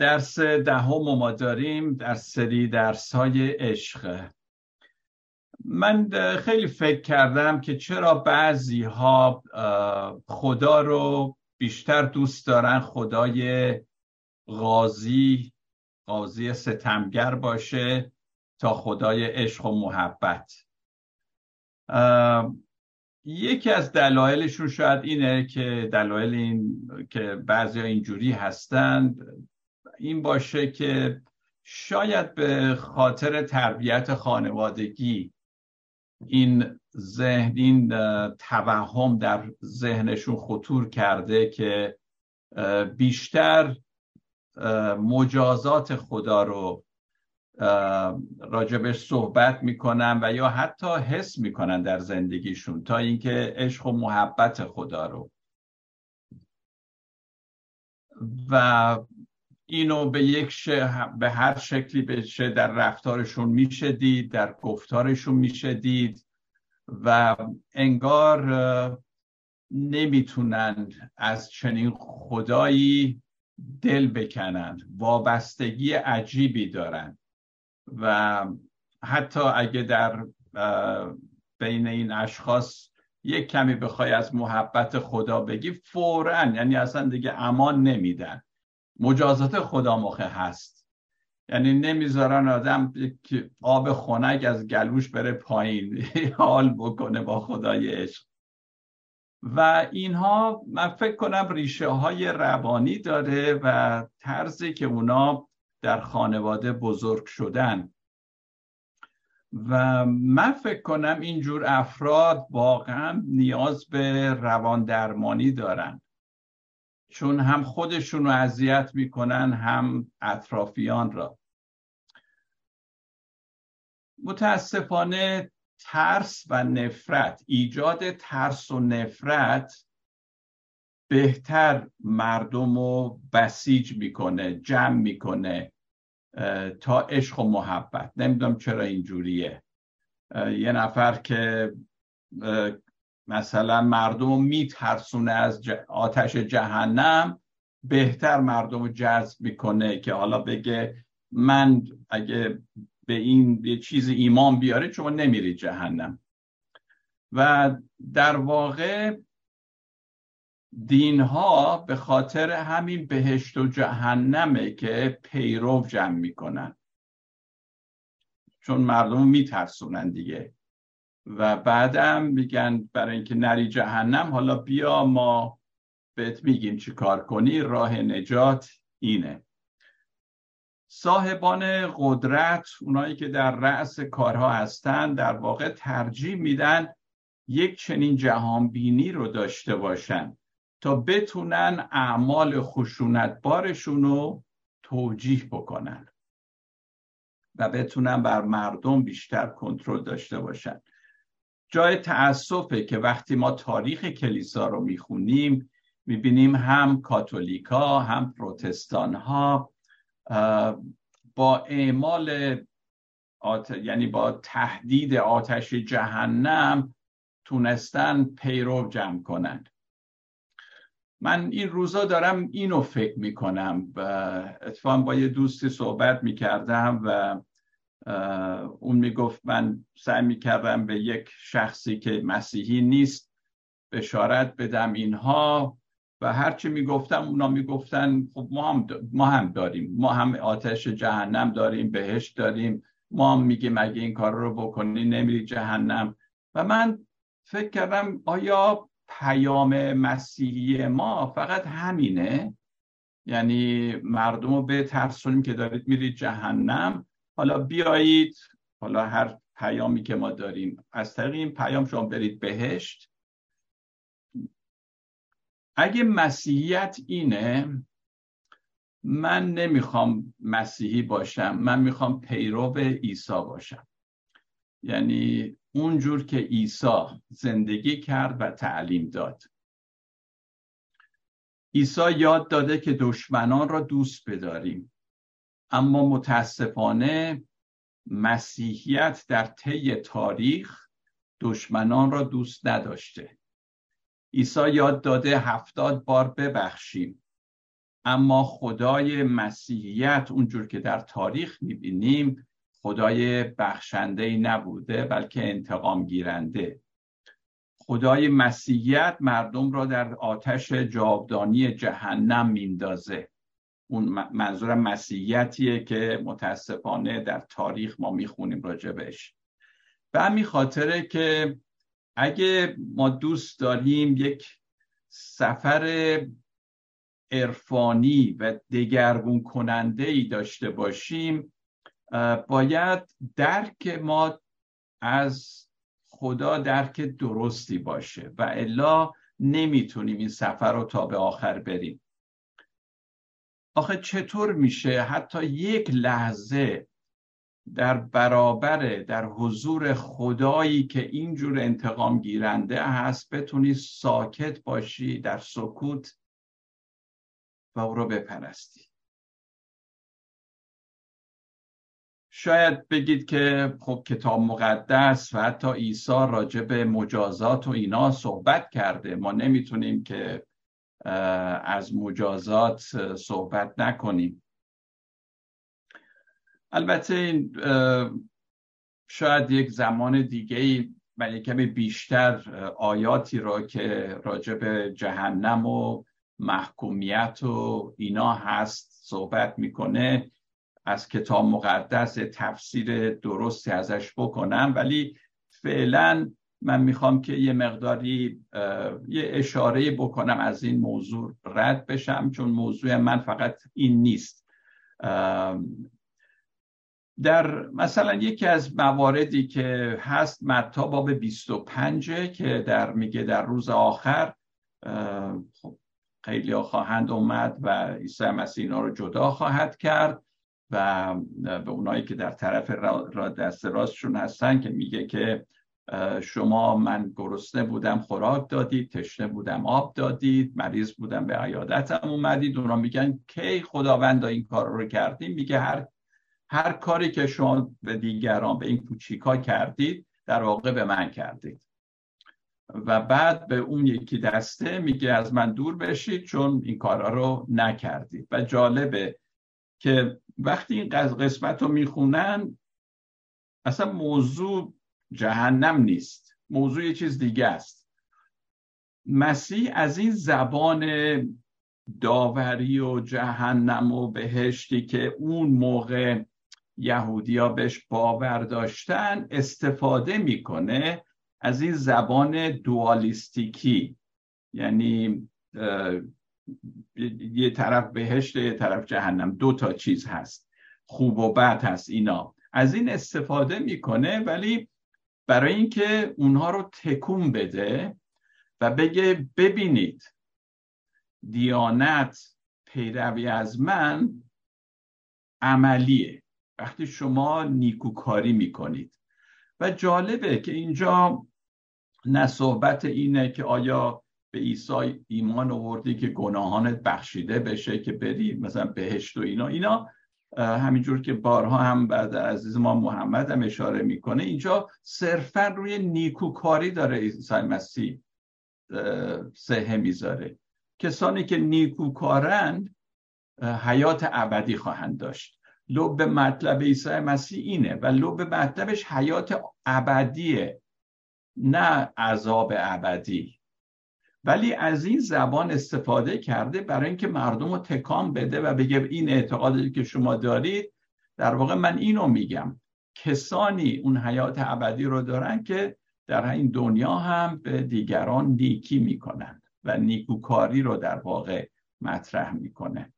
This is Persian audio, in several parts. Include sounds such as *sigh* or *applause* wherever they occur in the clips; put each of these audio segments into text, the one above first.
درس دهم ما داریم در سری درس های عشق. من خیلی فکر کردم که چرا بعضی ها خدا رو بیشتر دوست دارن خدای غازی غازی ستمگر باشه تا خدای عشق و محبت. یکی از دلایلشون شاید اینه که دلایل این که بعضی اینجوری هستند. این باشه که شاید به خاطر تربیت خانوادگی این ذهن این توهم در ذهنشون خطور کرده که بیشتر مجازات خدا رو راجبش صحبت می‌کنن و یا حتی حس می‌کنن در زندگیشون تا اینکه عشق و محبت خدا رو. و اینو به یک به هر شکلی بشه در رفتارشون میشه دید در گفتارشون میشه دید و انگار نمی‌تونند از چنین خدایی دل بکنند. وابستگی عجیبی دارند و حتی اگه در بین این اشخاص یک کمی بخوای از محبت خدا بگی فورا یعنی اصلا دیگه امان نمیدن. مجازات خدا مخه هست. یعنی نمی‌ذارن آدم آب خنک از گلوش بره پایین *laughs* حال بکنه با خدای عشق. و اینها من فکر کنم ریشه های روانی داره و طرزی که اونا در خانواده بزرگ شدن. و من فکر کنم اینجور افراد واقعا نیاز به روان درمانی دارن. چون هم خودشون رو اذیت می‌کنن هم اطرافیان را. متاسفانه ترس و نفرت ایجاد ترس و نفرت بهتر مردم رو بسیج می‌کنه جمع می‌کنه تا عشق و محبت. نمی‌دونم چرا اینجوریه. یه نفر که مثلا مردم رو میترسونه از آتش جهنم بهتر مردم رو جذب می‌کنه که حالا بگه من اگه به این یه چیز ایمان بیاره شما نمیری جهنم. و در واقع دین ها به خاطر همین بهشت و جهنمه که پیرو جمع می‌کنن. چون مردم میترسونن دیگه. و بعدم میگن برای اینکه نری جهنم حالا بیا ما بهت میگیم چی کار کنی راه نجات اینه. صاحبان قدرت اونایی که در رأس کارها هستن در واقع ترجیح میدن یک چنین جهانبینی رو داشته باشن تا بتونن اعمال خشونتبارشون رو توجیه بکنن و بتونن بر مردم بیشتر کنترل داشته باشن. جای تأسفه که وقتی ما تاریخ کلیسا رو می‌خونیم می‌بینیم هم کاتولیکا هم پروتستان ها با اعمال یعنی با تهدید آتش جهنم تونستن پیرو جمع کنند من این روزا دارم اینو فکر می‌کنم و اتفاقا با یه دوستی صحبت می‌کردم و اون می‌گفت من سعی می‌کردم به یک شخصی که مسیحی نیست بشارت بدم اینها و هرچی می‌گفتم اونا می‌گفتن خب ما هم, ما هم داریم. ما هم آتش جهنم داریم بهشت داریم. ما هم میگیم اگه این کار رو بکنی نمیری جهنم. و من فکر کردم آیا پیام مسیحی ما فقط همینه؟ یعنی مردم رو به ترسونیم که دارید میرید جهنم؟ حالا بیایید حالا هر پیامی که ما داریم. از طریق این پیام شما برید بهشت. اگه مسیحیت اینه من نمی‌خوام مسیحی باشم من می‌خوام پیرو عیسی باشم. یعنی اونجور که عیسی زندگی کرد و تعلیم داد. عیسی یاد داده که دشمنان را دوست بداریم. اما متاسفانه مسیحیت در طی تاریخ دشمنان را دوست نداشته. عیسی یاد داده هفتاد بار ببخشیم. اما خدای مسیحیت اونجور که در تاریخ می‌بینیم خدای بخشنده نبوده بلکه انتقام گیرنده. خدای مسیحیت مردم را در آتش جاودانی جهنم میندازه اون منظور مسیحیتیه که متاسفانه در تاریخ ما می‌خونیم راجبش به همین خاطره که اگه ما دوست داریم یک سفر عرفانی و دگرگون کننده ای داشته باشیم باید درک ما از خدا درک درستی باشه و الا نمی‌تونیم این سفر رو تا به آخر بریم. آخه چطور میشه؟ حتی یک لحظه در برابر در حضور خدایی که اینجور انتقام گیرنده هست بتونی ساکت باشی در سکوت و او رو بپرستی. شاید بگید که خب کتاب مقدس و حتی عیسی راجع به مجازات و اینا صحبت کرده. ما نمی‌تونیم که از مجازات صحبت نکنیم. البته این شاید یک زمان دیگه ای من کمی بیشتر آیاتی را که راجع به جهنم و محکومیت و اینا هست صحبت می‌کنه از کتاب مقدس تفسیر درستی ازش بکنم. ولی فعلا من می‌خوام که یه مقداری یه اشاره بکنم از این موضوع رد بشم چون موضوع من فقط این نیست. در مثلا یکی از مواردی که هست متا باب 25 که در میگه در روز آخر خب خیلی خواهند اومد و عیسی مسیح اینا رو جدا خواهد کرد و به اونایی که در طرف را دست راستشون هستن که میگه که شما من گرسنه بودم خوراک دادید تشنه بودم آب دادید مریض بودم به عیادتم اومدید. اونا میگن کی خداوند این کار رو کردیم میگه هر هر کاری که شما به دیگران به این کوچیکا کردید در واقع به من کردید. و بعد به اون یکی دسته میگه از من دور بشید چون این کارا رو نکردید. و جالبه که وقتی این قسمت رو می‌خونن اصلا موضوع جهنم نیست. موضوع یه چیز دیگه است. مسیح از این زبان داوری و جهنم و بهشتی که اون موقع یهودیا بهش باور داشتن استفاده می‌کنه از این زبان دوالیستیکی. یعنی یه طرف بهشت یه طرف جهنم. دو تا چیز هست. خوب و بد هست اینا. از این استفاده می‌کنه ولی برای اینکه اونها رو تکون بده و بگه ببینید دیانت پیروی از من عملیه. وقتی شما نیکوکاری می‌کنید. و جالبه که اینجا نه صحبت اینه که آیا به عیسی ایمان آوردی که گناهانت بخشیده بشه که بری مثلا بهشت و اینا. اینا همینجور که بارها هم بعد عزیز ما محمد هم اشاره می‌کنه اینجا صرفا روی نیکوکاری داره عیسی مسیح سهه می‌ذاره. کسانی که نیکوکارند حیات ابدی خواهند داشت. لب مطلب عیسی مسیح اینه و لب مطلبش حیات ابدیه نه عذاب ابدی. ولی از این زبان استفاده کرده برای اینکه مردم رو تکان بده و بگه این اعتقادی که شما دارید در واقع من اینو میگم. کسانی اون حیات ابدی رو دارن که در این دنیا هم به دیگران نیکی می‌کنن و نیکوکاری رو در واقع مطرح می‌کنه.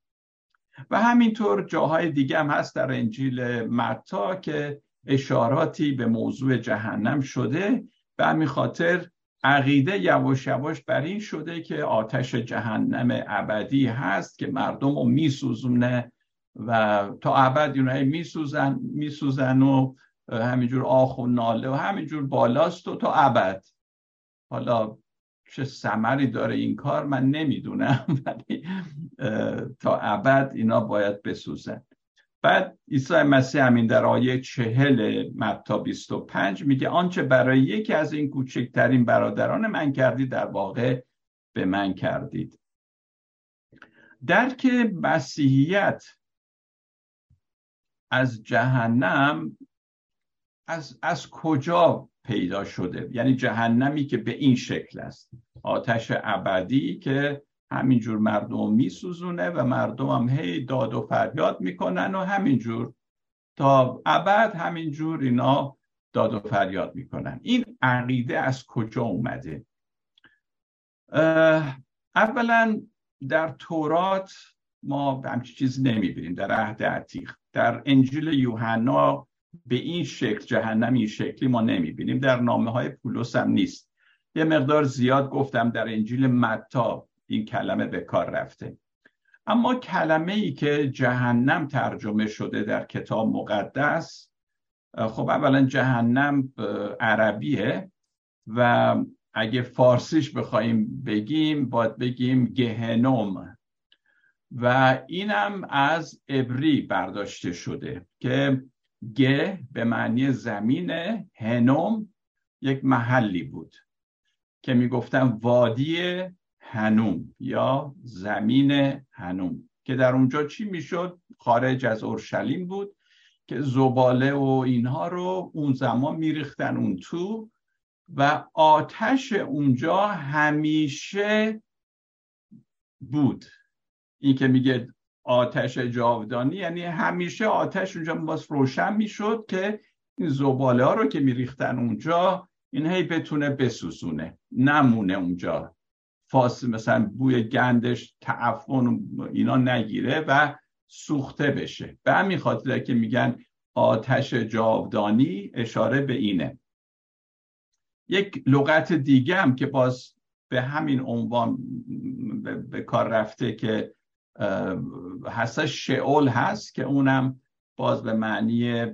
و همینطور جاهای دیگه هم هست در انجیل متا که اشاراتی به موضوع جهنم شده. به همین خاطر عقیده یواش یواش بر این شده که آتش جهنم ابدی هست که مردم رو میسوزونه و تا ابد اونها میسوزن میسوزن و همینجور آخ و ناله و همینجور بالاست و تا ابد. حالا چه سمری داره این کار من نمی‌دونم ولی تا ابد اینا باید بسوزن. بعد عیسی مسیح همین در آیه چهل متا 25 میگه آنچه برای یکی از این کوچکترین برادران من کردید در واقع به من کردید. درک مسیحیت از جهنم از, از کجا پیدا شده؟ یعنی جهنمی که به این شکل است. آتش ابدی که همینجور مردم میسوزونه و مردم هم هی داد و فریاد می‌کنن و همینجور. تا ابد همینجور اینا داد و فریاد می‌کنن. این عقیده از کجا اومده؟ اولا در تورات ما همچی چیزی نمی‌بینیم. در عهد عتیق در انجیل یوحنا به این شکل جهنم این شکلی ما نمی‌بینیم. در نامه های پولس هم نیست. یه مقدار زیاد گفتم در انجیل متا. این کلمه به کار رفته. اما کلمه ای که جهنم ترجمه شده در کتاب مقدس خب اولا جهنم عربیه و اگه فارسیش بخوایم بگیم باید بگیم گهنوم و اینم از ابری برداشته شده که گه به معنی زمین هنوم یک محلی بود که می‌گفتن وادی هنوم یا زمین هنوم که در اونجا چی می‌شد؟ خارج از اورشلیم بود که زباله و اینها رو اون زمان میریختن اون تو و آتش اونجا همیشه بود. این که میگه آتش جاودانی یعنی همیشه آتش اونجا باز روشن می‌شد که این زباله ها رو که میریختن اونجا این هی بتونه بسوزونه نمونه اونجا. فاس مثلا بوی گندش تعفن اینا نگیره و سوخته بشه. به همین خاطر که میگن آتش جاودانی اشاره به اینه. یک لغت دیگه هم که باز به همین عنوان به کار رفته که هست شعول هست که اونم باز به معنی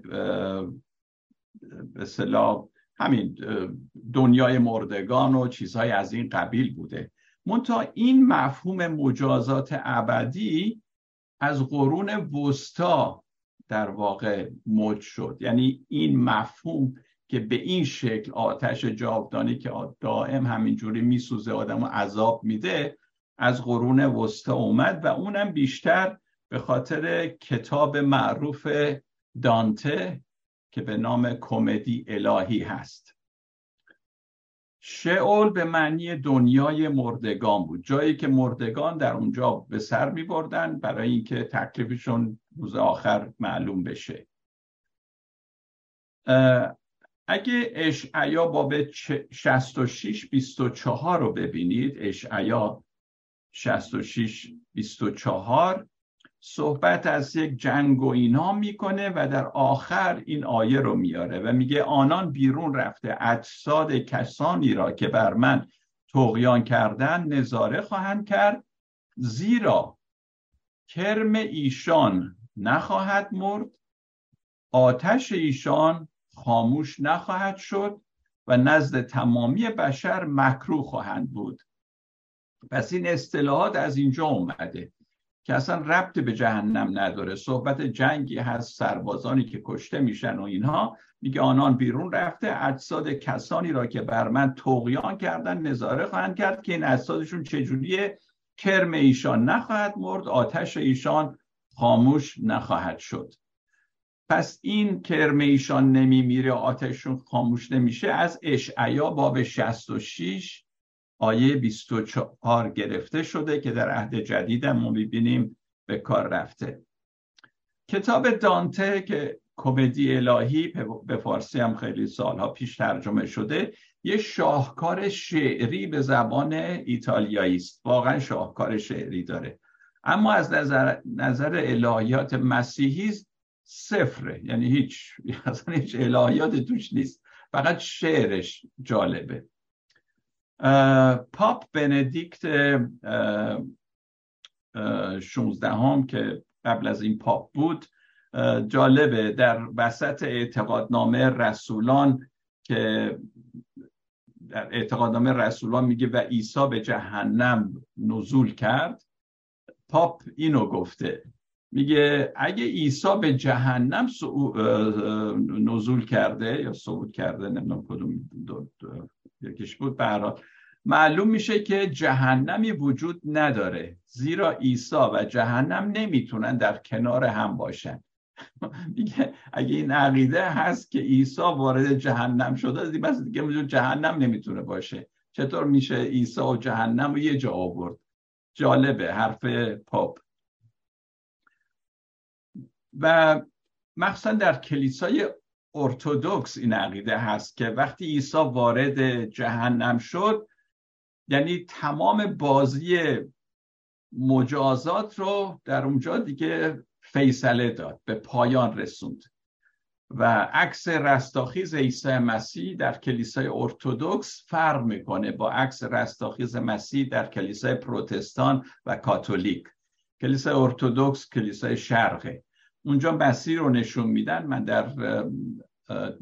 به صلاح همین دنیای مردگان و چیزهای از این قبیل بوده. منتها این مفهوم مجازات ابدی از قرون وسطا در واقع موج شد. یعنی این مفهوم که به این شکل آتش جاودانی که دائم همینجوری میسوزه آدم و عذاب میده از قرون وسطا اومد و اونم بیشتر به خاطر کتاب معروف دانته که به نام کمدی الهی هست. شئول به معنی دنیای مردگان بود. جایی که مردگان در اونجا به سر می بردن برای اینکه تکلیفشون روز آخر معلوم بشه. اگه اشعیا باب 66 24 رو ببینید اشعیا 66 24 صحبت از یک جنگ و اینا می‌کنه و در آخر این آیه رو میاره و میگه آنان بیرون رفته اجساد کسانی را که بر من تغیان کردن نظاره خواهند کرد زیرا کرم ایشان نخواهد مرد آتش ایشان خاموش نخواهد شد و نزد تمامی بشر مکروه خواهند بود. پس این اصطلاحات از اینجا اومده. که اصلا ربط به جهنم نداره. صحبت جنگی هست سربازانی که کشته میشن و اینها میگه آنان بیرون رفته اجساد کسانی را که بر من توقیان کردن نظاره خواهند کرد که این اجسادشون چجوریه؟ کرم ایشان نخواهد مرد آتش ایشان خاموش نخواهد شد. پس این کرم ایشان نمیمیره آتششون خاموش نمیشه. از اشعیا باب 66 آیه 24 گرفته شده که در عهد جدید ما می‌بینیم به کار رفته. کتاب دانته که کمدی الهی به فارسی هم خیلی سالها پیش ترجمه شده یه شاهکار شعری به زبان ایتالیایی است. واقعا شاهکار شعری داره. اما از نظر, نظر الهیات مسیحی صفره. یعنی هیچ *laughs* اصلا هیچ الهیات توش نیست. فقط شعرش جالبه. پاپ بندیکت شونزدهم که قبل از این پاپ بود جالبه در وسط اعتقادنامه رسولان که در اعتقادنامه رسولان میگه و عیسی به جهنم نزول کرد پاپ اینو گفته. میگه اگه عیسی به جهنم نزول کرده یا صعود کرده نمی‌دونم کدوم یکیش بود. برحال معلوم میشه که جهنمی وجود نداره زیرا عیسی و جهنم نمی‌تونن در کنار هم باشن. *laughs* میگه اگه این عقیده هست که عیسی وارد جهنم شده دیگه دیگه جهنم نمی‌تونه باشه. چطور میشه عیسی و جهنم رو یه جا آورد؟ جالبه حرف پاپ. و مخصوصا در کلیسای ارتودکس این عقیده هست که وقتی عیسی وارد جهنم شد یعنی تمام بازی مجازات رو در اونجا دیگه فیصله داد به پایان رسوند. و عکس رستاخیز عیسی مسیح در کلیسای ارتودکس فرق می‌کنه با عکس رستاخیز مسیح در کلیسای پروتستان و کاتولیک. کلیسای ارتودکس کلیسای شرقه. اونجا مسیح رو نشون میدن. من در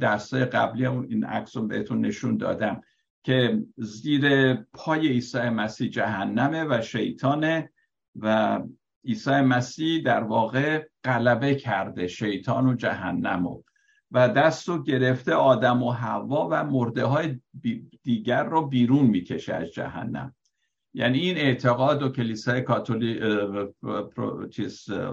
درسای قبلی این عکس رو بهتون نشون دادم که زیر پای عیسی مسیح جهنمه و شیطانه و عیسی مسیح در واقع غلبه کرده شیطان و جهنم و و دست رو گرفته آدم و حوا و مرده های دیگر رو بیرون می‌کشه از جهنم. یعنی این اعتقاد و کلیسای کاتولی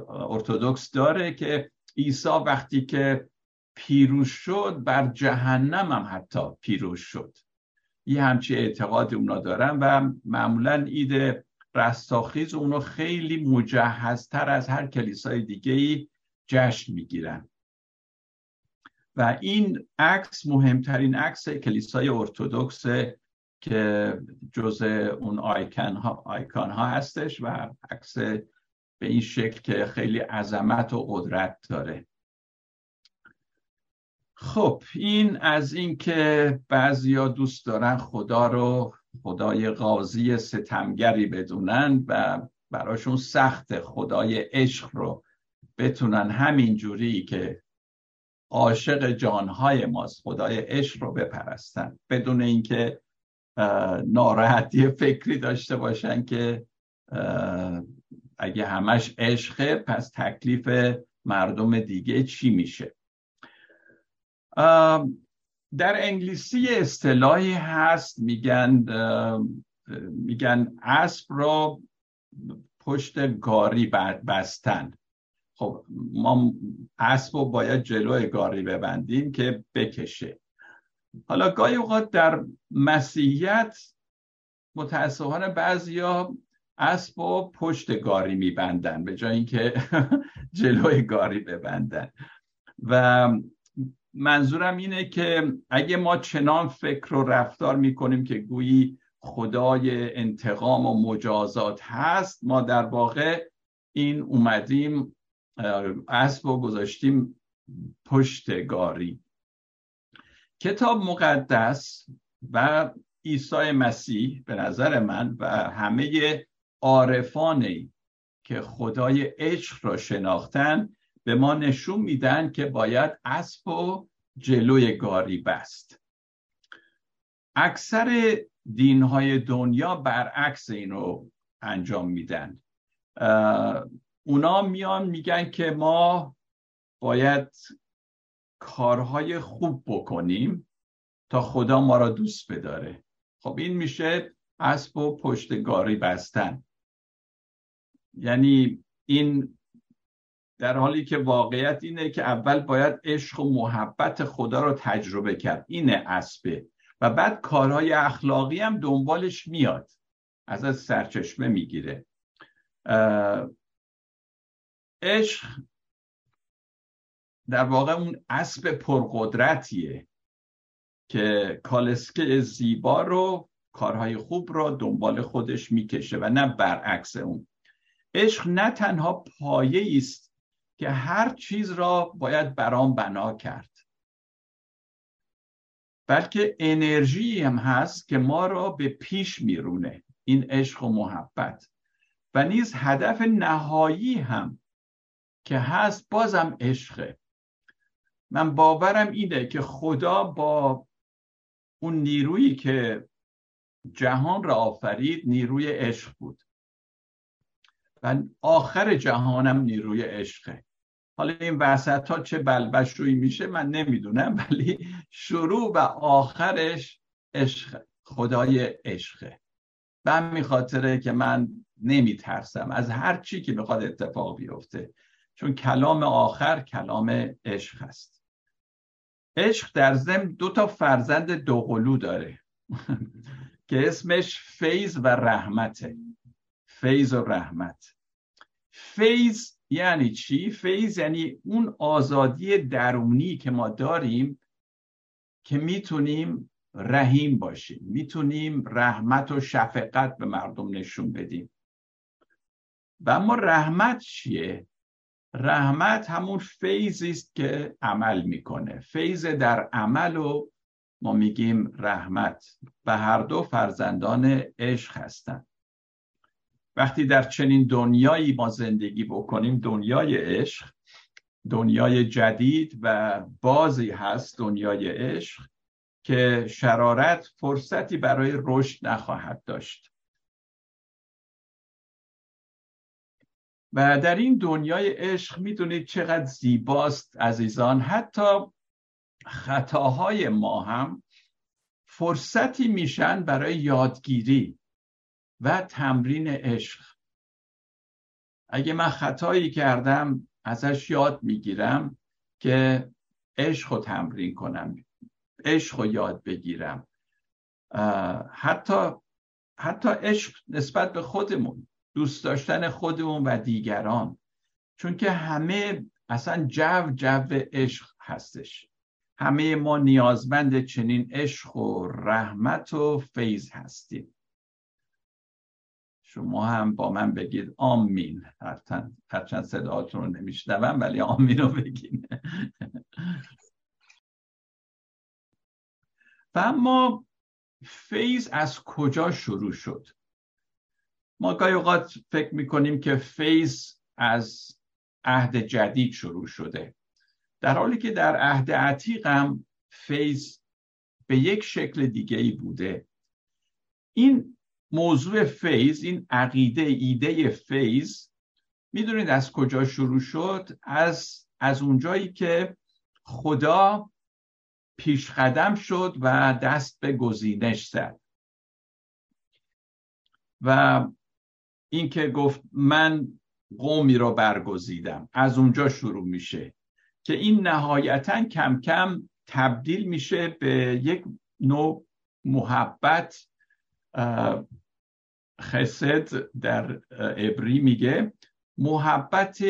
ارتودکس داره که عیسی وقتی که پیروز شد بر جهنم هم حتی پیروز شد. یه همچی اعتقاد اونا دارن و معمولا ایده رستاخیز اونو خیلی مجهزتر از هر کلیسای دیگه ای جشن می‌گیرن. و این عکس مهمترین عکس کلیسای ارتودکس که جز اون آیکن ها, آیکان ها هستش و عکس به این شکل که خیلی عظمت و قدرت داره. خب این از این که بعضیا دوست دارن خدا رو خدای قاضی ستمگری بدونن و براشون سخت خدای عشق رو بتونن همین جوری که عاشق جانهای ماست خدای عشق رو بپرستن. بدون اینکه ناراحتی فکری داشته باشن که اگه همش عشقه پس تکلیف مردم دیگه چی میشه؟ در انگلیسی اصطلاحی هست میگن میگن اسب را پشت گاری بستن. خب ما اسب رو باید جلوی گاری ببندیم که بکشه. حالا گاهی اوقات در مسیحیت متاسفانه بعضیا اسب و پشت گاری میبندن به جای اینکه *laughs* جلوی گاری ببندن. و منظورم اینه که اگه ما چنان فکر و رفتار می‌کنیم که گویی خدای انتقام و مجازات هست ما در واقع این اومدیم اسب و گذاشتیم پشت گاری. کتاب مقدس و عیسی مسیح به نظر من و همه عارفانی که خدای عشق را شناختن به ما نشون میدن که باید اسب و جلوی گاری بست اکثر دینهای دنیا برعکس اینو انجام میدن. اونا میان میگن که ما باید کارهای خوب بکنیم تا خدا ما را دوست بداره. خب این میشه اسب و پشتگاری بستن. یعنی این در حالی که واقعیت اینه که اول باید عشق و محبت خدا رو تجربه کرد. اینه اسبه و بعد کارهای اخلاقی هم دنبالش میاد. از از سرچشمه می‌گیره. عشق در واقع اون اسب پرقدرتیه که کالسکه زیبا رو کارهای خوب رو دنبال خودش می‌کشه و نه برعکس اون. عشق نه تنها پایه است که هر چیز را باید برام بنا کرد. بلکه انرژی هم هست که ما را به پیش میرونه. این عشق و محبت. و نیز هدف نهایی هم که هست بازم عشقه. من باورم اینه که خدا با اون نیرویی که جهان را آفرید نیروی عشق بود. و آخر جهانم نیروی عشقه. حالا این وسط ها چه بلبش روی میشه من نمی‌دونم ولی شروع و آخرش عشق خدای عشقه. به همین خاطره که من نمیترسم از هر چی که می‌خواد اتفاق بیفته چون کلام آخر کلام عشق هست عشق در ضمن دو تا فرزند دوقلو داره که اسمش فیض و رحمته فیض و رحمت فیض یعنی چی؟ فیض یعنی اون آزادی درونی که ما داریم که می‌تونیم رحیم باشیم می‌تونیم رحمت و شفقت به مردم نشون بدیم و اما رحمت چیه؟ رحمت همون فیضی است که عمل می‌کنه. فیض در عمل و ما میگیم رحمت و هر دو فرزندان عشق هستند وقتی در چنین دنیایی ما زندگی بکنیم دنیای عشق دنیای جدید و بازی هست دنیای عشق که شرارت فرصتی برای رشد نخواهد داشت. و در این دنیای عشق می‌دونید چقدر زیباست عزیزان. حتی خطاهای ما هم فرصتی میشن برای یادگیری و تمرین عشق. اگه من خطایی کردم ازش یاد می‌گیرم که عشق رو تمرین کنم عشق رو یاد بگیرم. حتی حتی عشق نسبت به خودمون. دوست داشتن خودمون و دیگران. چون که همه اصلا جو جو عشق هستش. همه ما نیازمند چنین عشق و رحمت و فیض هستیم. شما هم با من بگید آمین. هرچند صداتون رو نمیشنوم ولی آمین رو بگین. *laughs* و اما فیض از کجا شروع شد؟ ما گاهی اوقات فکر می‌کنیم که فیض از عهد جدید شروع شده. در حالی که در عهد عتیق هم فیض به یک شکل دیگه ای بوده. این موضوع فیض این عقیده ایده فیض می‌دونید از کجا شروع شد؟ از از اونجایی که خدا پیش قدم شد و دست به گزینش زد. و اینکه گفت من قومی رو برگزیدم. از اونجا شروع میشه که این نهایتا کم کم تبدیل میشه به یک نوع محبت خسد در عبری میگه. محبت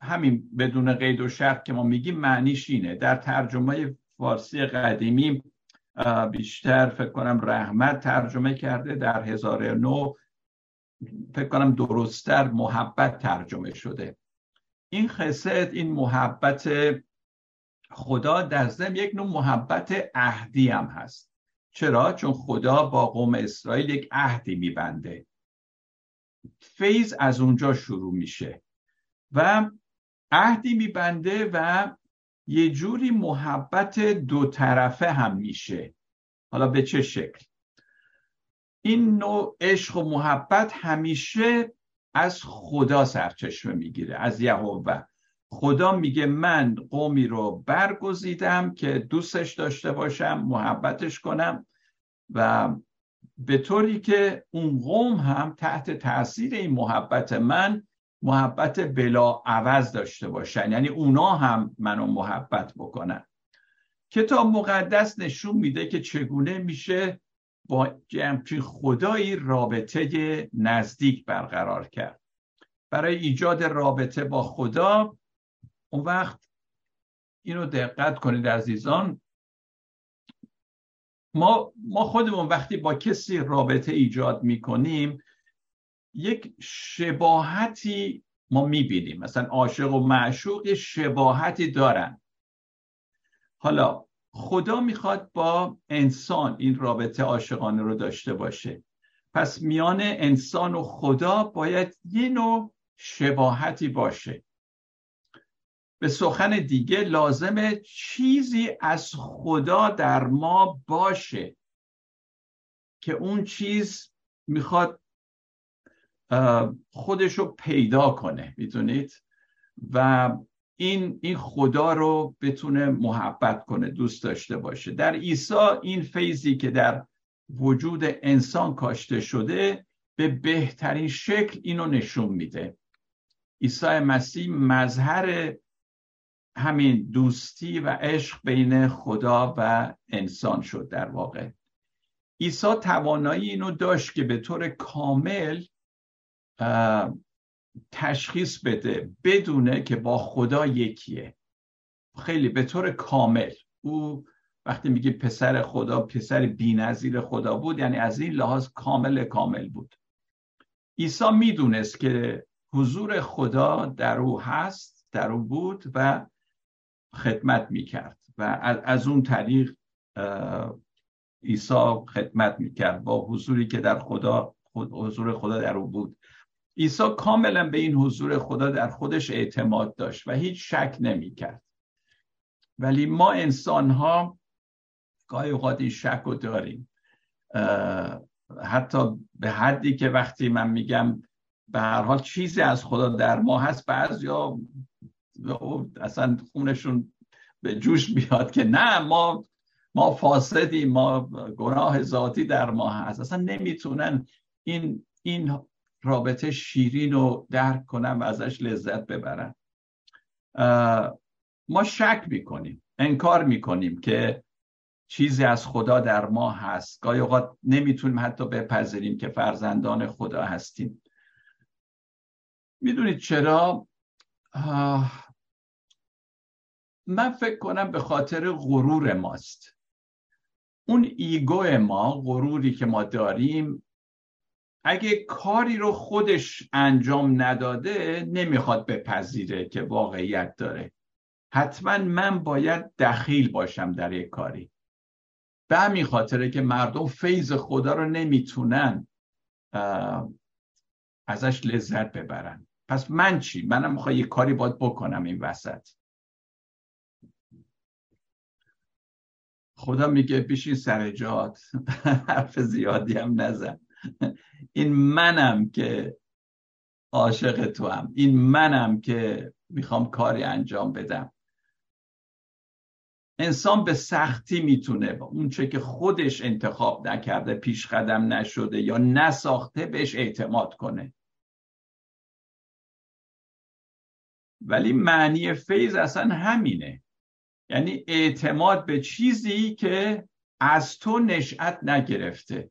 همین بدون قید و شرط که ما میگیم معنیش اینه. در ترجمه فارسی قدیمی بیشتر فکر کنم رحمت ترجمه کرده در هزار نو فکر کنم درستتر محبت ترجمه شده. این خسد این محبت خدا در ضمن یک نوع محبت عهدی هم هست. چرا؟ چون خدا با قوم اسرائیل یک عهدی میبنده. فیض از اونجا شروع میشه و عهدی میبنده و یه جوری محبت دو طرفه هم میشه. حالا به چه شکل؟ این نوع عشق و محبت همیشه از خدا سرچشمه می‌گیره از یهوه. خدا میگه من قومی رو برگزیدم که دوستش داشته باشم محبتش کنم و به طوری که اون قوم هم تحت تاثیر این محبت من محبت بلا عوض داشته باشن. یعنی اونا هم منو محبت بکنن. کتاب مقدس نشون میده که چگونه میشه با همچین خدایی رابطه نزدیک برقرار کرد. برای ایجاد رابطه با خدا اون وقت اینو دقت کنید عزیزان ما, ما خودمون وقتی با کسی رابطه ایجاد می‌کنیم یک شباهتی ما می‌بینیم. مثلا عاشق و معشوق شباهتی دارن. حالا خدا می‌خواد با انسان این رابطه عاشقانه رو داشته باشه. پس میان انسان و خدا باید یه نوع شباهتی باشه. به سخن دیگه لازمه چیزی از خدا در ما باشه که اون چیز می‌خواد خودش رو پیدا کنه می‌دونید؟ و این این خدا رو بتونه محبت کنه دوست داشته باشه. در عیسی این فیضی که در وجود انسان کاشته شده به بهترین شکل اینو نشون میده. عیسی مسیح مظهر همین دوستی و عشق بین خدا و انسان شد در واقع. عیسی توانایی اینو داشت که به طور کامل تشخیص بده بدونه که با خدا یکیه. خیلی به طور کامل. او وقتی میگه پسر خدا پسر بینظیر خدا بود یعنی از این لحاظ کامل کامل بود. عیسی می‌دونست که حضور خدا در او هست در او بود و خدمت می‌کرد و از اون طریق عیسی خدمت می‌کرد با حضوری که در خدا حضور خدا در او بود. عیسی کاملا به این حضور خدا در خودش اعتماد داشت و هیچ شک نمی‌کرد. ولی ما انسان ها گاهی اوقات این شک رو داریم. حتی به حدی که وقتی من میگم به هر حال چیزی از خدا در ما هست بعض یا اصلا خونشون به جوش بیاد که نه ما ما فاسدیم ما گناه ذاتی در ما هست. اصلا نمی‌تونن این این رابطه شیرین رو درک کنن و ازش لذت ببرن ما شک می‌کنیم انکار می‌کنیم که چیزی از خدا در ما هست. گاهی اوقات نمی‌تونیم حتی بپذیریم که فرزندان خدا هستیم. می‌دونید چرا؟ من فکر کنم به خاطر غرور ماست. اون ایگو ما غروری که ما داریم اگه کاری رو خودش انجام نداده نمی‌خواد بپذیره که واقعیت داره. حتما من باید دخیل باشم در یک کاری. به همین خاطره که مردم فیض خدا رو نمی‌تونن ازش لذت ببرن. پس من چی؟ منم می‌خوای یه کاری باید بکنم این وسط. خدا میگه بشین سر جات. *laughs* حرف زیادی هم نزن. *laughs* این منم که عاشق تو هم این منم که می‌خوام کاری انجام بدم. انسان به سختی می‌تونه اون چه که خودش انتخاب نکرده پیش قدم نشده یا نساخته بهش اعتماد کنه. ولی معنی فیض اصلا همینه. یعنی اعتماد به چیزی که از تو نشأت نگرفته.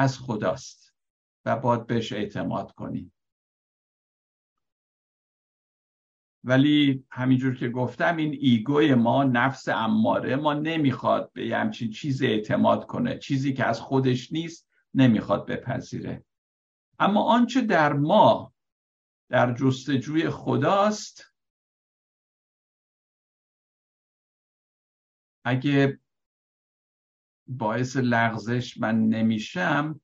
از خداست و باید بهش اعتماد کنی ولی همینجور که گفتم این ایگوی ما نفس اماره ما نمی‌خواد به همچین چیز اعتماد کنه چیزی که از خودش نیست نمی‌خواد بپذیره. اما آنچه در ما در جستجوی خداست اگه باعث لغزش من نمیشم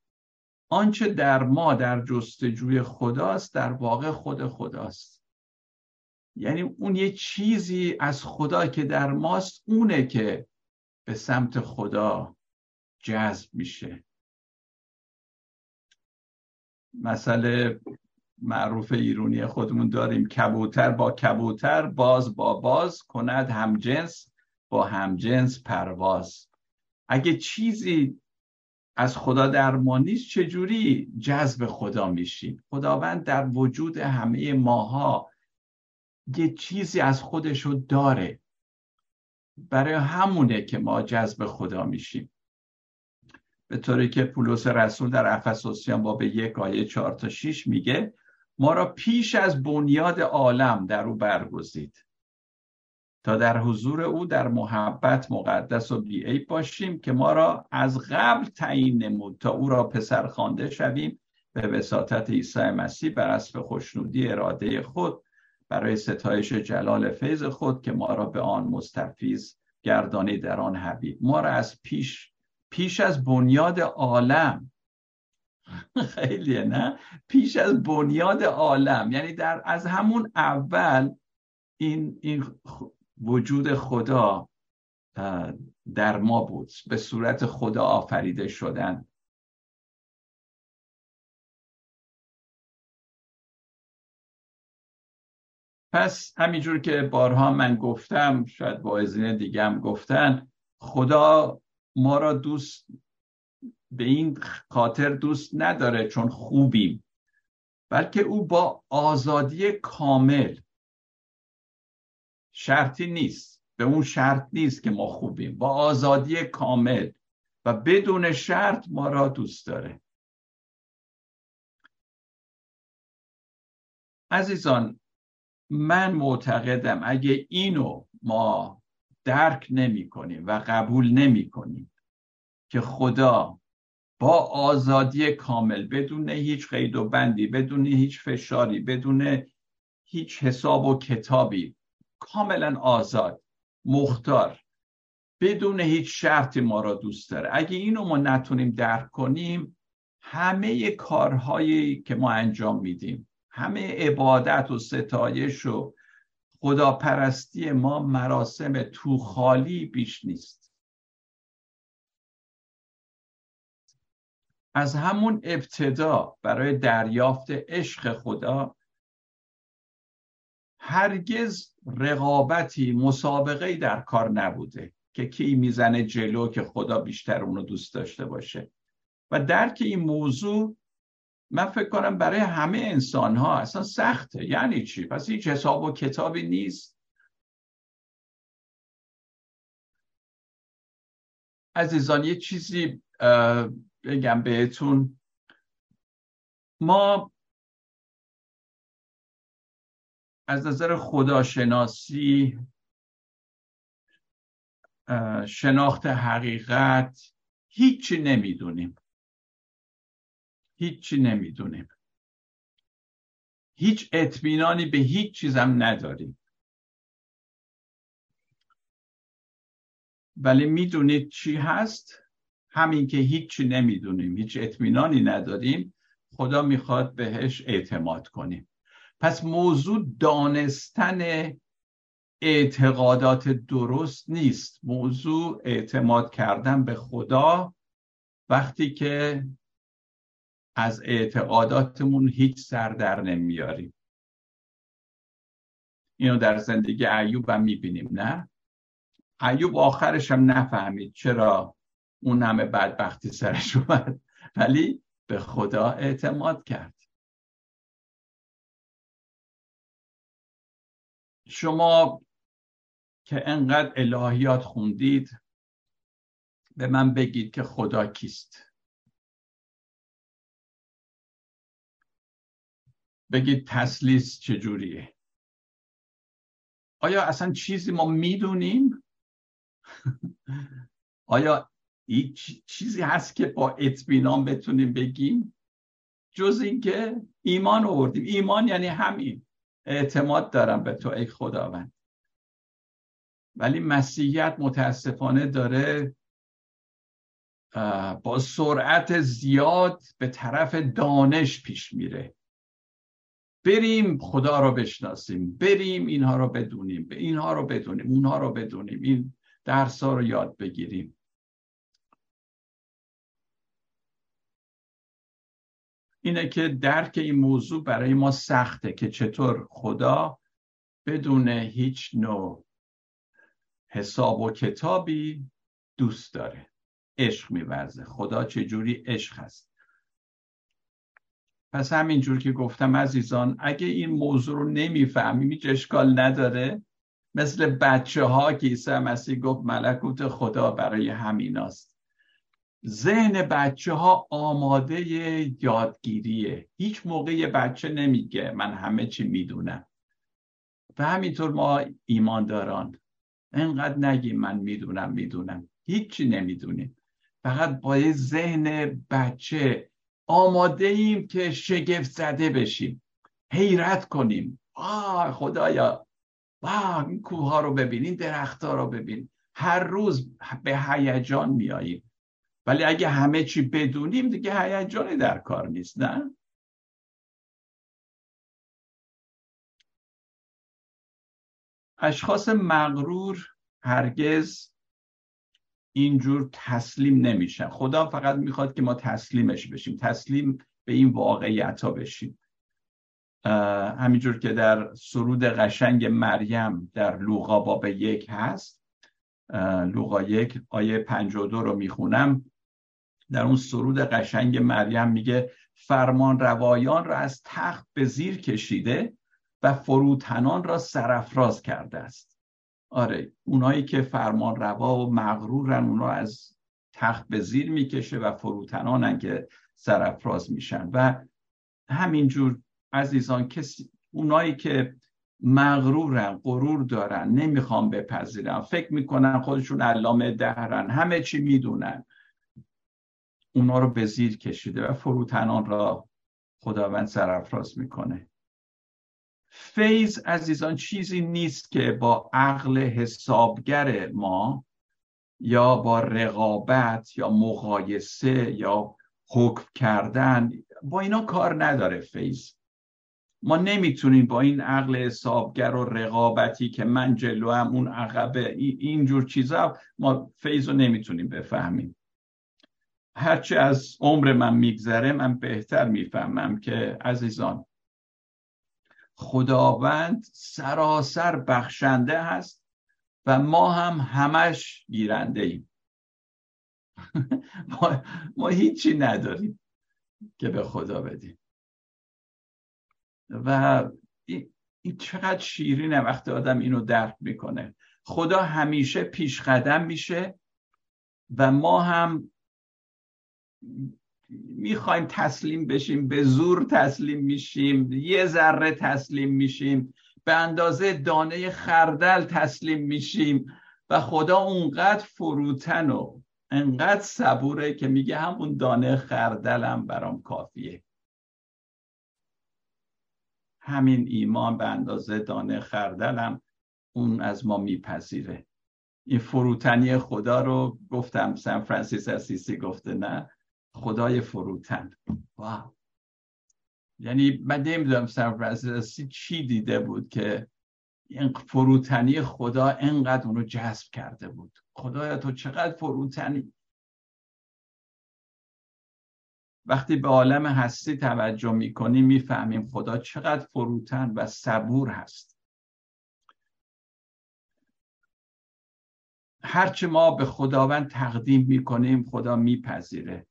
آنچه در ما در جستجوی خداست در واقع خود خداست. یعنی اون یه چیزی از خدا که در ماست اونه که به سمت خدا جذب میشه. مسئله معروف ایرونی خودمون داریم کبوتر با کبوتر باز با باز کند همجنس با همجنس پرواز. اگه چیزی از خدا در ما نیست چجوری جذب خدا میشیم؟ خداوند در وجود همه ماها یه چیزی از خودشو داره. برای همونه که ما جذب خدا میشیم. به طوری که پولس رسول در افسوسیان باب یک آیه چهار تا شیش میگه ما را پیش از بنیاد عالم در او برگزید. تا در حضور او در محبت مقدس و بیعیب باشیم که ما را از قبل تعیین نمود تا او را پسر خوانده شویم به وساطت عیسی مسیح بر اسب خوشنودی اراده خود برای ستایش جلال فیض خود که ما را به آن مستفیز گردانی در آن حبیب. ما را از پیش پیش از بنیاد عالم. *laughs* خیلیه نه؟ پیش از بنیاد عالم. یعنی در از همون اول این این وجود خدا در ما بود. به صورت خدا آفریده شدن. پس همینجور که بارها من گفتم شاید با ازین دیگه هم گفتن خدا ما را دوست به این خاطر دوست نداره چون خوبیم بلکه او با آزادی کامل شرطی نیست. به اون شرط نیست که ما خوبیم. با آزادی کامل و بدون شرط ما را دوست داره. عزیزان من معتقدم اگه اینو ما درک نمی کنیم و قبول نمی کنیم که خدا با آزادی کامل بدون هیچ قید و بندی بدون هیچ فشاری بدون هیچ حساب و کتابی کاملا آزاد مختار بدون هیچ شرطی ما را دوست داره. اگه اینو ما نتونیم درک کنیم همه کارهایی که ما انجام میدیم همه عبادت و ستایش و خداپرستی ما مراسم تو خالی بیش نیست. از همون ابتدا برای دریافت عشق خدا هرگز رقابتی مسابقه در کار نبوده که کی می‌زنه جلو که خدا بیشتر اونو دوست داشته باشه. و درک این موضوع من فکر کنم برای همه انسان ها اصلا سخته. یعنی چی؟ پس هیچ حساب و کتابی نیست. عزیزان یه چیزی بگم بهتون. ما از نظر خداشناسی شناخت حقیقت هیچی نمی‌دونیم. هیچی نمی‌دونیم. هیچ اطمینانی به هیچ چیزم نداریم. ولی می‌دونید چی هست؟ همین که هیچی نمی‌دونیم هیچ اطمینانی نداریم. خدا می‌خواد بهش اعتماد کنیم. پس موضوع دانستن اعتقادات درست نیست. موضوع اعتماد کردن به خدا. وقتی که از اعتقاداتمون هیچ سر در نمیاریم. اینو در زندگی ایوب هم می‌بینیم نه؟ ایوب آخرش هم نفهمید چرا اون همه بدبختی سرش اومد. ولی به خدا اعتماد کرد. شما که انقدر الهیات خوندید به من بگید که خدا کیست. بگید تسلیس چجوریه. آیا اصلا چیزی ما می‌دونیم؟ *laughs* آیا هیچ چیزی هست که با اطمینان بتونیم بگیم؟ جز اینکه ایمان آوردیم. ایمان یعنی همین. اعتماد دارم به تو ای خداوند. ولی مسیحیت متاسفانه داره با سرعت زیاد به طرف دانش پیش میره. بریم خدا رو بشناسیم بریم اینها رو بدونیم اینها رو بدونیم اونها رو بدونیم این درس ها رو یاد بگیریم. اینه که درک این موضوع برای ما سخته که چطور خدا بدون هیچ نوع حساب و کتابی دوست داره. عشق میورزه. خدا چجوری عشق هست؟ پس همینجور که گفتم عزیزان اگه این موضوع رو نمی‌فهمیم هیچ اشکال نداره. مثل بچه ها که عیسی مسیح گفت ملکوت خدا برای همیناست ذهن بچه ها آماده یادگیریه. هیچ موقع بچه نمیگه من همه چی می‌دونم. و همینطور ما ایمانداران انقدر نگیم من می‌دونم می‌دونم. هیچی نمی‌دونیم. فقط با ذهن بچه آماده ایم که شگفت زده بشیم. حیرت کنیم. آه خدایا! واه این کوه رو ببین این درخت ها رو ببین. هر روز به هیجان میاییم ولی اگه همه چی بدونیم دیگه هیجانی در کار نیست نه؟ اشخاص مغرور هرگز اینجور تسلیم نمیشن. خدا فقط می‌خواد که ما تسلیمش بشیم تسلیم به این واقعیت ها بشیم همینجور که در سرود قشنگ مریم در لوقا باب یک هست. لوقا یک آیه 52 رو می‌خونم. در اون سرود قشنگ مریم میگه فرمان روایان را از تخت به زیر کشیده و فروتنان را سرفراز کرده است. آره اونایی که فرمان روا و مغرورن اونا از تخت به زیر می‌کشه و فروتنانن که سرفراز میشن. و همینجور عزیزان کسی اونایی که مغرورن غرور دارن نمی‌خوام بپذیرن فکر می‌کنن خودشون علامه دهرن همه چی می‌دونن. اونا رو به زیر کشیده و فروتنان را خداوند سرافراز می‌کنه. فیض عزیزان چیزی نیست که با عقل حسابگر ما یا با رقابت یا مقایسه یا حکم کردن با اینا کار نداره فیض. ما نمی‌تونیم با این عقل حسابگر و رقابتی که من جلو هم اون عقبه اینجور چیزا ما فیض رو نمی‌تونیم بفهمیم. هرچی از عمر من میگذره من بهتر می‌فهمم که عزیزان خداوند سراسر بخشنده هست و ما هم همش گیرنده ایم *laughs* ما, ما هیچی نداریم که به خدا بدیم. و این چقدر شیرینه وقتی آدم اینو درک می‌کنه. خدا همیشه پیش قدم میشه و ما هم می‌خوایم تسلیم بشیم به زور تسلیم میشیم یه ذره تسلیم میشیم به اندازه دانه خردل تسلیم میشیم و خدا اونقدر فروتن و انقدر صبوره که میگه همون دانه خردلم برام کافیه. همین ایمان به اندازه دانه خردلم اون از ما میپذیره. این فروتنی خدا رو گفتم سن فرانسیس اسیسی گفته نه؟ خدای فروتن. واو. یعنی من نمی‌دونم فرانسیس چی دیده بود که این فروتنی خدا انقدر اونو جذب کرده بود. خدایا تو چقدر فروتنی؟ وقتی به عالم هستی توجه می‌کنیم می‌فهمیم خدا چقدر فروتن و صبور هست. هرچه ما به خداوند تقدیم می‌کنیم خدا میپذیره.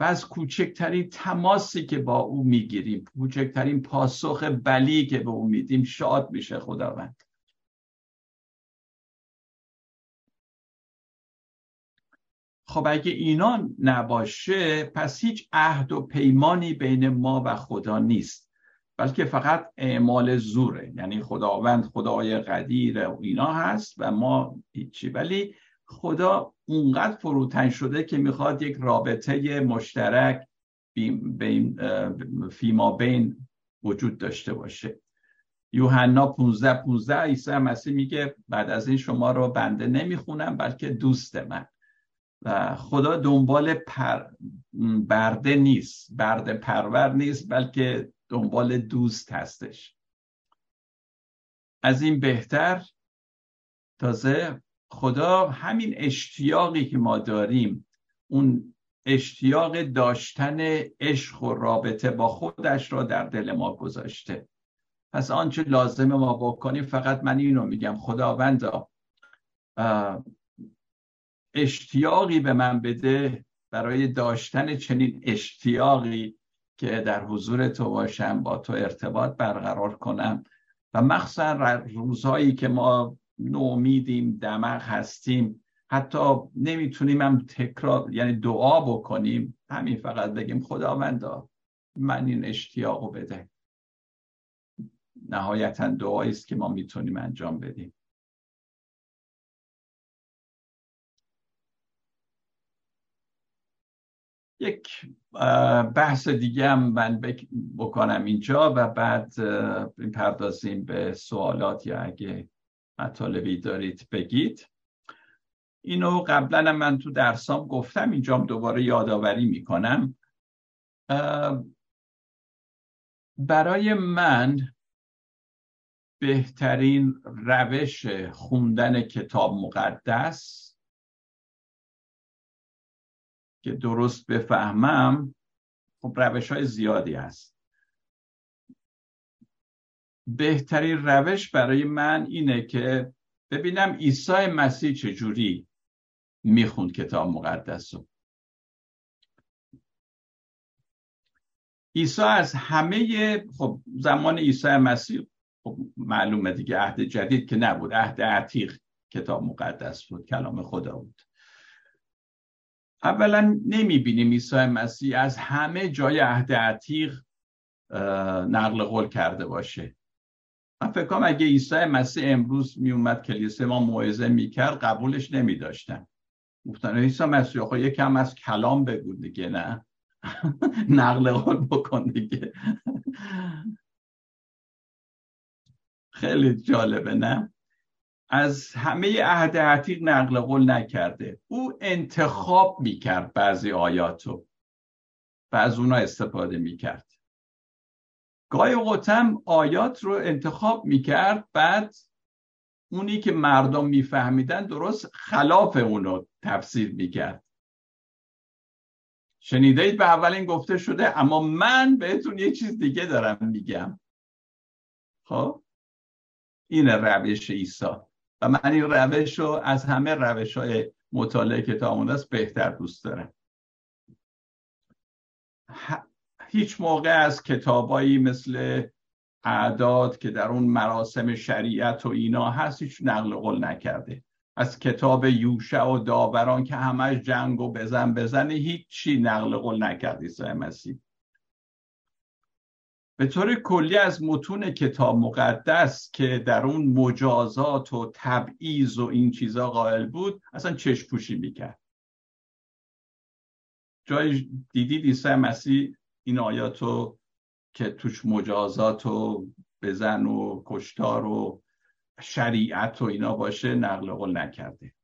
و از کوچکترین تماسی که با او می‌گیریم کوچکترین پاسخ بلی که به او میدیم شاد میشه خداوند. خب اگه اینا نباشه پس هیچ عهد و پیمانی بین ما و خدا نیست بلکه فقط اعمال زوره. یعنی خداوند خدای قدیر و اینا هست و ما هیچی. ولی خدا اونقدر فروتن شده که می‌خواد یک رابطه مشترک بین فیما بین وجود داشته باشه. یوحنا 15 15 عیسی مسیح میگه بعد از این شما رو بنده نمی‌خونم بلکه دوست من. و خدا دنبال پر... برده نیست برده پرور نیست بلکه دنبال دوست هستش. از این بهتر تازه خدا همین اشتیاقی که ما داریم اون اشتیاق داشتن عشق و رابطه با خودش را در دل ما گذاشته. پس آنچه لازم ما بکنیم فقط من اینو میگم خداوندا اشتیاقی به من بده برای داشتن چنین اشتیاقی که در حضور تو باشم با تو ارتباط برقرار کنم. و مخصوصا روزهایی که ما نومیدیم دمغ هستیم. حتی نمی‌تونیم هم تکرار یعنی دعا بکنیم. همین فقط بگیم خداوندا من این اشتیاقو بده. نهایتا دعایی است که ما می‌تونیم انجام بدیم. یک بحث دیگه هم من بکنم اینجا و بعد پردازیم به سوالات یا اگه مطالبی دارید بگید. اینو قبلا من تو درسام گفتم اینجا دوباره یادآوری می‌کنم. برای من بهترین روش خوندن کتاب مقدس که درست بفهمم خب روش های زیادی هست. بهترین روش برای من اینه که ببینم عیسی مسیح چجوری می‌خوند کتاب مقدس رو. عیسی از همه خب زمان عیسی مسیح خب معلومه دیگه عهد جدید که نبود عهد عتیق کتاب مقدس بود کلام خدا بود. اولا نمی‌بینیم عیسی مسیح از همه جای عهد عتیق نقل قول کرده باشه. من فکر کنم اگه عیسی مسیح امروز میومد کلیسه ما موعظه می‌کرد قبولش نمیداشتن. گفتن عیسی مسیح خب یکم از کلام بگو دیگه نه؟ *laughs* نقل قول بکن دیگه. خیلی جالبه نه؟ از همه عهد عتیق نقل قول نکرده. او انتخاب می‌کرد بعضی آیاتو و از اونا استفاده می‌کرد. گاهی اوقاتم آیات رو انتخاب می‌کرد بعد اونی که مردم میفهمیدن درست خلاف اونو تفسیر می‌کرد. شنیدید به اول این گفته شده اما من بهتون یه چیز دیگه دارم میگم. خب؟ این روش عیسی. و من این روش رو از همه روش های مطالعه کتاب است بهتر دوست دارم. هیچ موقع از کتابایی مثل اعداد که در اون مراسم شریعت و اینا هست هیچ نقل قول نکرده. از کتاب یوشع و داوران که همش جنگ و بزن بزنه هیچی نقل قول نکرد عیسی مسیح. به طور کلی از متون کتاب مقدس که در اون مجازات و تبعیض و این چیزا قائل بود اصلا چشم پوشی می‌کرد. جای دیدید عیسی مسیح این آیاتو که توش مجازات و بزن و کشتار و شریعت و اینا باشه نقل قول نکرده.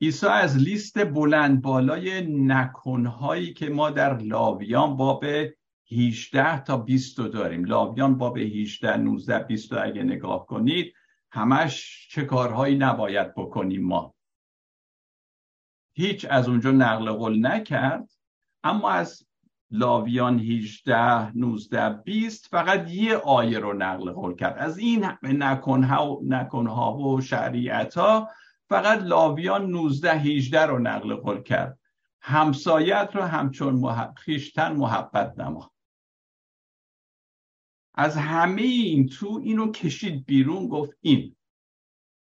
عیسی از لیست بلند بالای نکنهایی که ما در لاویان باب 18 تا 20 داریم. لاویان باب 18 19 20 اگه نگاه کنید همش چه کارهایی نباید بکنیم ما. هیچ از اونجا نقل قول نکرد. اما از لاویان 18 19 20 فقط یه آیه رو نقل قول کرد. از این نکنها, نکنها و شریعت ها فقط لاویان 19 18 رو نقل قول کرد. همسایت رو همچون محب... خیشتن محبت نما. از همه این تو اینو کشید بیرون گفت این.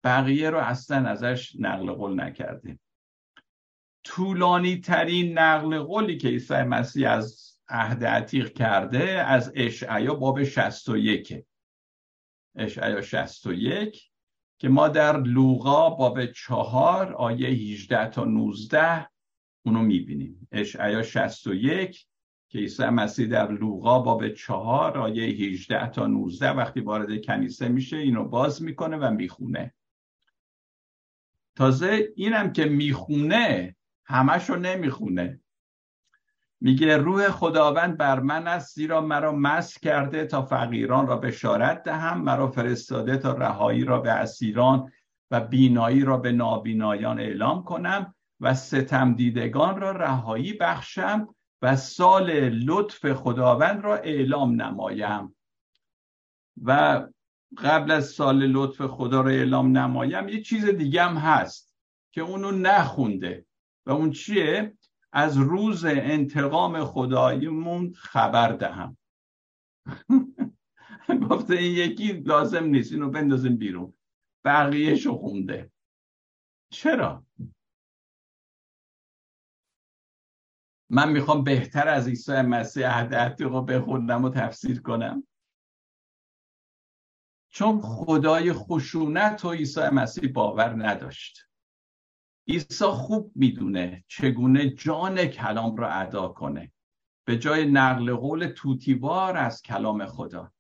بقیه رو اصلا ازش نقل قول نکرده طولانی ترین نقل قولی که عیسی مسیح از عهد عتیق کرده از اشعیا باب 61 اشعیا 61 که ما در لوقا باب چهار آیه 18 تا 19 اونو می‌بینیم. اشعیا 61 که عیسی مسیح در لوقا باب چهار آیه 18 تا 19 وقتی وارد کنیسه میشه اینو باز می‌کنه و می‌خونه. تازه اینم که می‌خونه همش رو نمی‌خونه. میگه روح خداوند بر من است زیرا مرا مس کرده تا فقیران را بشارت دهم مرا فرستاده تا رهایی را به اسیران و بینایی را به نابینایان اعلام کنم و ستم دیدگان را رهایی بخشم و سال لطف خداوند را اعلام نمایم. و قبل از سال لطف خدا را اعلام نمایم یه چیز دیگه هم هست که اونو نخونده. و اون چیه؟ از روز انتقام خدایمون خبر دهم. *laughs* گفته این یکی لازم نیست اینو بندازیم بیرون. بقیهشو خونده. چرا؟ من می‌خوام بهتر از عیسی مسیح عهد عتیق رو بخونم و تفسیر کنم. چون خدای خشونت و عیسی مسیح باور نداشت. عیسی خوب می‌دونه چگونه جان کلام را ادا کنه. به جای نقل قول توتیوار از کلام خدا.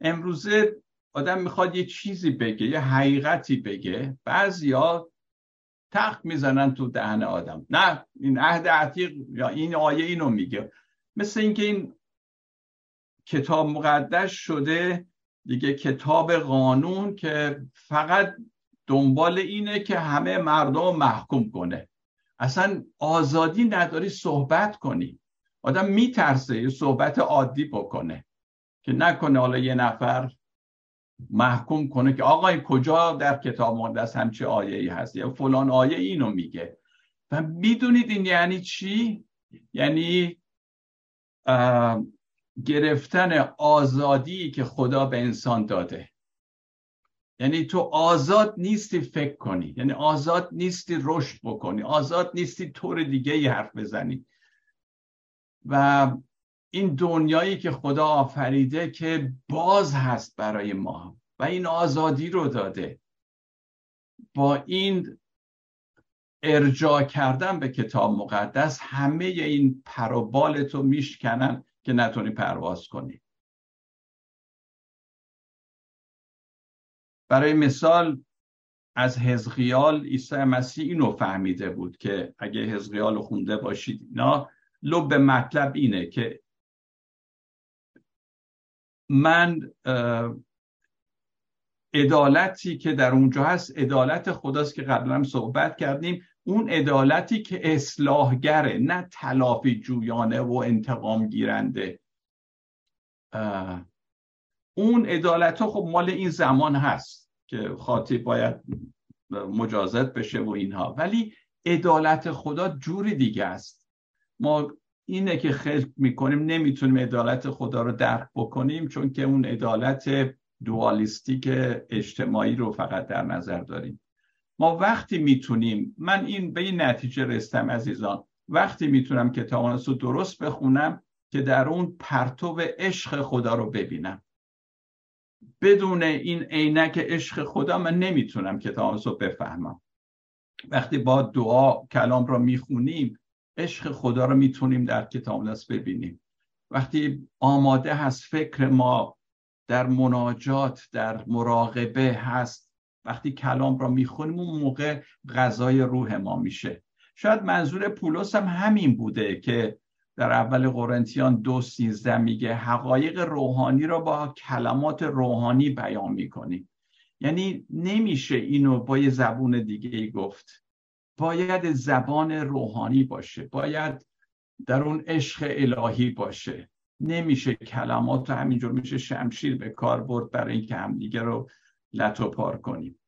امروزه آدم می‌خواد یه چیزی بگه یه حقیقتی بگه. بعضیا تخت می‌زنن تو دهن آدم. نه این عهد عتیق یا این آیه اینو میگه. مثل اینکه این کتاب مقدس شده دیگه کتاب قانون که فقط دنبال اینه که همه مردم محکوم کنه. اصلا آزادی نداری صحبت کنی. آدم میترسه یه صحبت عادی بکنه که نکنه حالا یه نفر محکوم کنه که آقای کجا در کتاب مقدس همچی آیه ای هست یا فلان آیه اینو میگه. و می‌دونید این یعنی چی؟ یعنی گرفتن آزادی که خدا به انسان داده. یعنی تو آزاد نیستی فکر کنی یعنی آزاد نیستی رشد بکنی آزاد نیستی طور دیگه ای حرف بزنی. و این دنیایی که خدا آفریده که باز هست برای ما و این آزادی رو داده. با این ارجاع کردن به کتاب مقدس همه این پروبال تو میشکنن که نتونی پرواز کنی. برای مثال از حزقیال عیسی مسیح اینو فهمیده بود که اگه حزقیال رو خونده باشید اینا لب مطلب اینه که من عدالتی که در اونجا هست عدالت خداست که قبلا هم صحبت کردیم اون عدالتی که اصلاحگره نه تلافی جویانه و انتقام گیرنده اون عدالت ها خب مال این زمان هست که خاطی باید مجازات بشه و اینها. ولی عدالت خدا جوری دیگه است. ما اینه که خلق می‌کنیم نمی‌تونیم عدالت خدا رو درک بکنیم چون که اون عدالت دوالیستیک اجتماعی رو فقط در نظر داریم. ما وقتی می‌تونیم من این به این نتیجه رستم عزیزان وقتی می‌تونم کتاب رو درست بخونم که در اون پرتو عشق خدا رو ببینم. بدون این عینک عشق خدا من نمی‌تونم کتاب رو بفهمم. وقتی با دعا کلام را می‌خونیم عشق خدا رو می‌تونیم در کتاب ببینیم. وقتی آماده هست فکر ما در مناجات در مراقبه هست وقتی کلام را می‌خونیم اون موقع غذای روح ما میشه. شاید منظور پولس هم همین بوده که در اول قرنتیان دو سیزده میگه حقایق روحانی را با کلمات روحانی بیان می‌کنیم. یعنی نمیشه اینو با یه زبون دیگه ای گفت. باید زبان روحانی باشه باید در اون عشق الهی باشه. نمیشه کلمات رو همینجور میشه شمشیر به کار برد برای اینکه همدیگه رو لطو پار کنیم.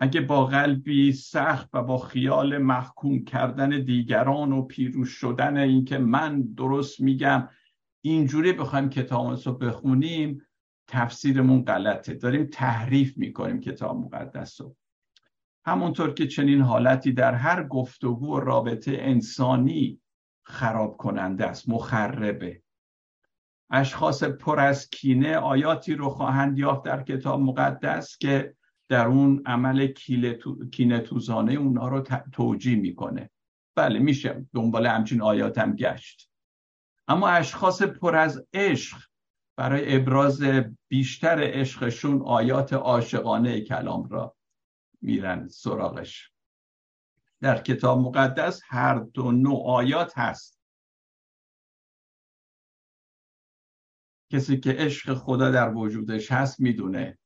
اگه با قلبی سخت و با خیال محکوم کردن دیگران و پیروز شدن اینکه من درست میگم اینجوری بخوایم کتاب رو بخونیم تفسیرمون غلطه. داریم تحریف می‌کنیم کتاب مقدس رو. همونطور که چنین حالتی در هر گفتگو و رابطه انسانی خراب کننده است مخربه. اشخاص پر از کینه آیاتی رو خواهند یافت در کتاب مقدس که در اون عمل کینه توزانه اونا رو توجیه می‌کنه. بله میشه دنبال همچین آیات هم گشت. اما اشخاص پر از عشق برای ابراز بیشتر عشقشون آیات عاشقانه کلام را میرن سراغش. در کتاب مقدس هر دو نوع آیات هست. کسی که عشق خدا در وجودش هست می‌دونه.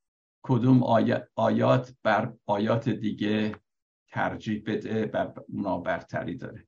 کدوم آیات بر آیات دیگه ترجیح بده و اونا برتری داره.